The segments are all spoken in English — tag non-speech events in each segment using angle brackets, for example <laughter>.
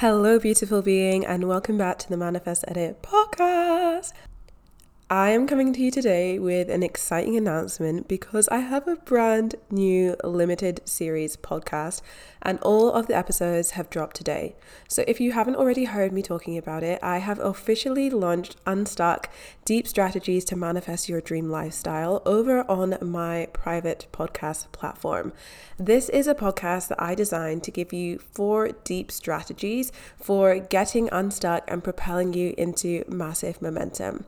Hello, beautiful being, and welcome back to the Manifest Edit podcast. I am coming to you today with an exciting announcement because I have a brand new limited series podcast and all of the episodes have dropped today. So if you haven't already heard me talking about it, I have officially launched Unstuck Deep Strategies to Manifest Your Dream Lifestyle over on my private podcast platform. This is a podcast that I designed to give you four deep strategies for getting unstuck and propelling you into massive momentum.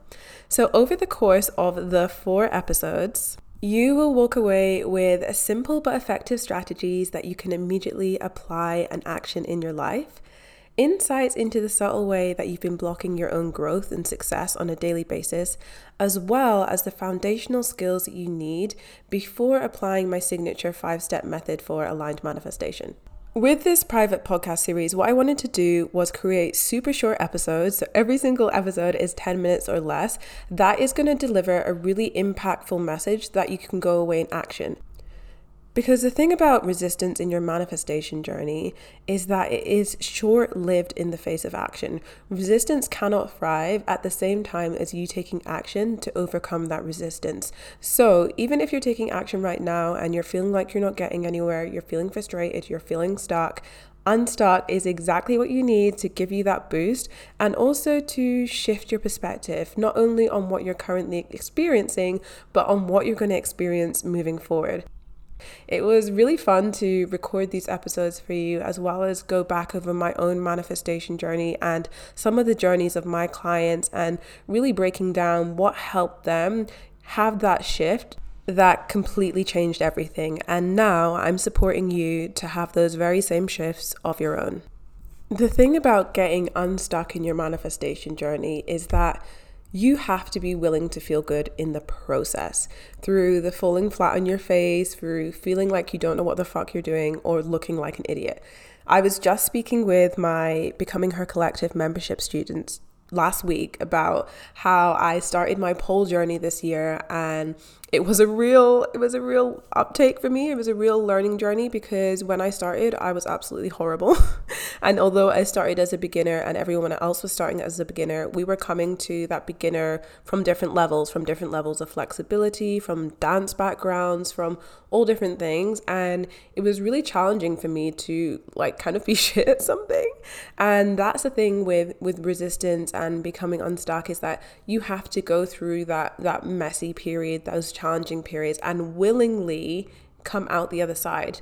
So, over the course of the four episodes, you will walk away with simple but effective strategies that you can immediately apply and action in your life, insights into the subtle way that you've been blocking your own growth and success on a daily basis, as well as the foundational skills that you need before applying my signature five step method for aligned manifestation. With this private podcast series, what I wanted to do was create super short episodes. So every single episode is 10 minutes or less. That is going to deliver a really impactful message that you can go away and action. Because the thing about resistance in your manifestation journey is that it is short lived in the face of action. Resistance cannot thrive at the same time as you taking action to overcome that resistance. So, even if you're taking action right now and you're feeling like you're not getting anywhere, you're feeling frustrated, you're feeling stuck, Unstuck is exactly what you need to give you that boost and also to shift your perspective, not only on what you're currently experiencing, but on what you're going to experience moving forward. It was really fun to record these episodes for you, as well as go back over my own manifestation journey and some of the journeys of my clients, and really breaking down what helped them have that shift that completely changed everything. And now I'm supporting you to have those very same shifts of your own. The thing about getting unstuck in your manifestation journey is that you have to be willing to feel good in the process. Through the falling flat on your face, through feeling like you don't know what the fuck you're doing, or looking like an idiot. I was just speaking with my Becoming Her Collective membership students last week about how I started my pole journey this year and it was a real it was a real uptake for me. It was a real learning journey because when i started i was absolutely horrible <laughs> and although i started as a beginner and everyone else was starting as a beginner we were coming to that beginner from different levels from different levels of flexibility from dance backgrounds from all different things. And it was really challenging for me to like kind of be <laughs> shit at something. And that's the thing with with resistance and becoming unstuck is that you have to go through that that messy period those challenging periods and willingly come out the other side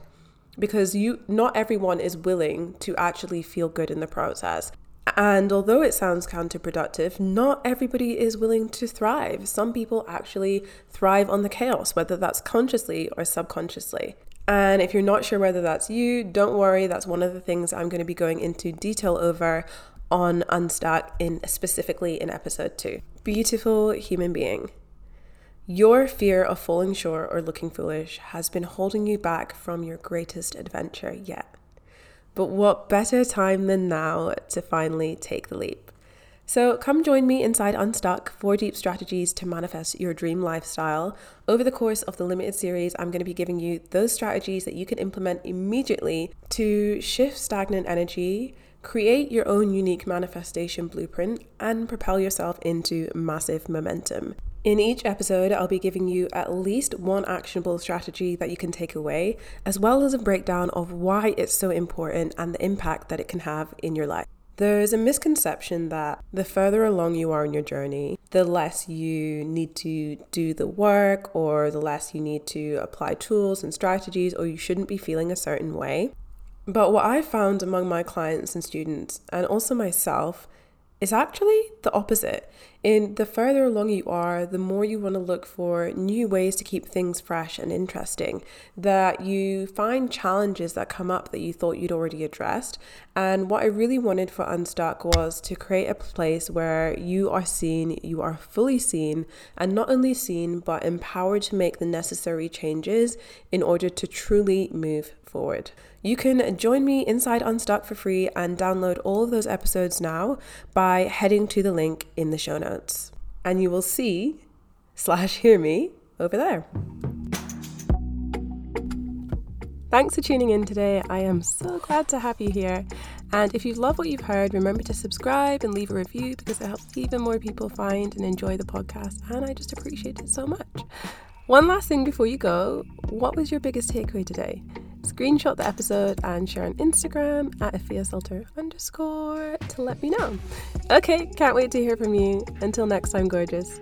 because you not everyone is willing to actually feel good in the process and although it sounds counterproductive, not everybody is willing to thrive. Some people actually thrive on the chaos, whether that's consciously or subconsciously. And if you're not sure whether that's you, don't worry, that's one of the things I'm going to be going into detail over on Unstuck in specifically in episode 2. Beautiful human being. Your fear of falling short or looking foolish has been holding you back from your greatest adventure yet. But what better time than now to finally take the leap? So, come join me inside Unstuck Four Deep Strategies to Manifest Your Dream Lifestyle. Over the course of the limited series, I'm going to be giving you those strategies that you can implement immediately to shift stagnant energy, create your own unique manifestation blueprint, and propel yourself into massive momentum. In each episode, I'll be giving you at least one actionable strategy that you can take away, as well as a breakdown of why it's so important and the impact that it can have in your life. There's a misconception that the further along you are in your journey, the less you need to do the work, or the less you need to apply tools and strategies, or you shouldn't be feeling a certain way. But what I found among my clients and students, and also myself, is actually the opposite. In the further along you are, the more you want to look for new ways to keep things fresh and interesting. That you find challenges that come up that you thought you'd already addressed. And what I really wanted for Unstuck was to create a place where you are seen, you are fully seen, and not only seen, but empowered to make the necessary changes in order to truly move forward. You can join me inside Unstuck for free and download all of those episodes now by heading to the link in the show notes. And you will see slash hear me over there. Thanks for tuning in today. I am so glad to have you here. And if you love what you've heard, remember to subscribe and leave a review because it helps even more people find and enjoy the podcast. And I just appreciate it so much. One last thing before you go what was your biggest takeaway today? Screenshot the episode and share on Instagram at Aphia underscore to let me know. Okay, can't wait to hear from you. Until next time, gorgeous.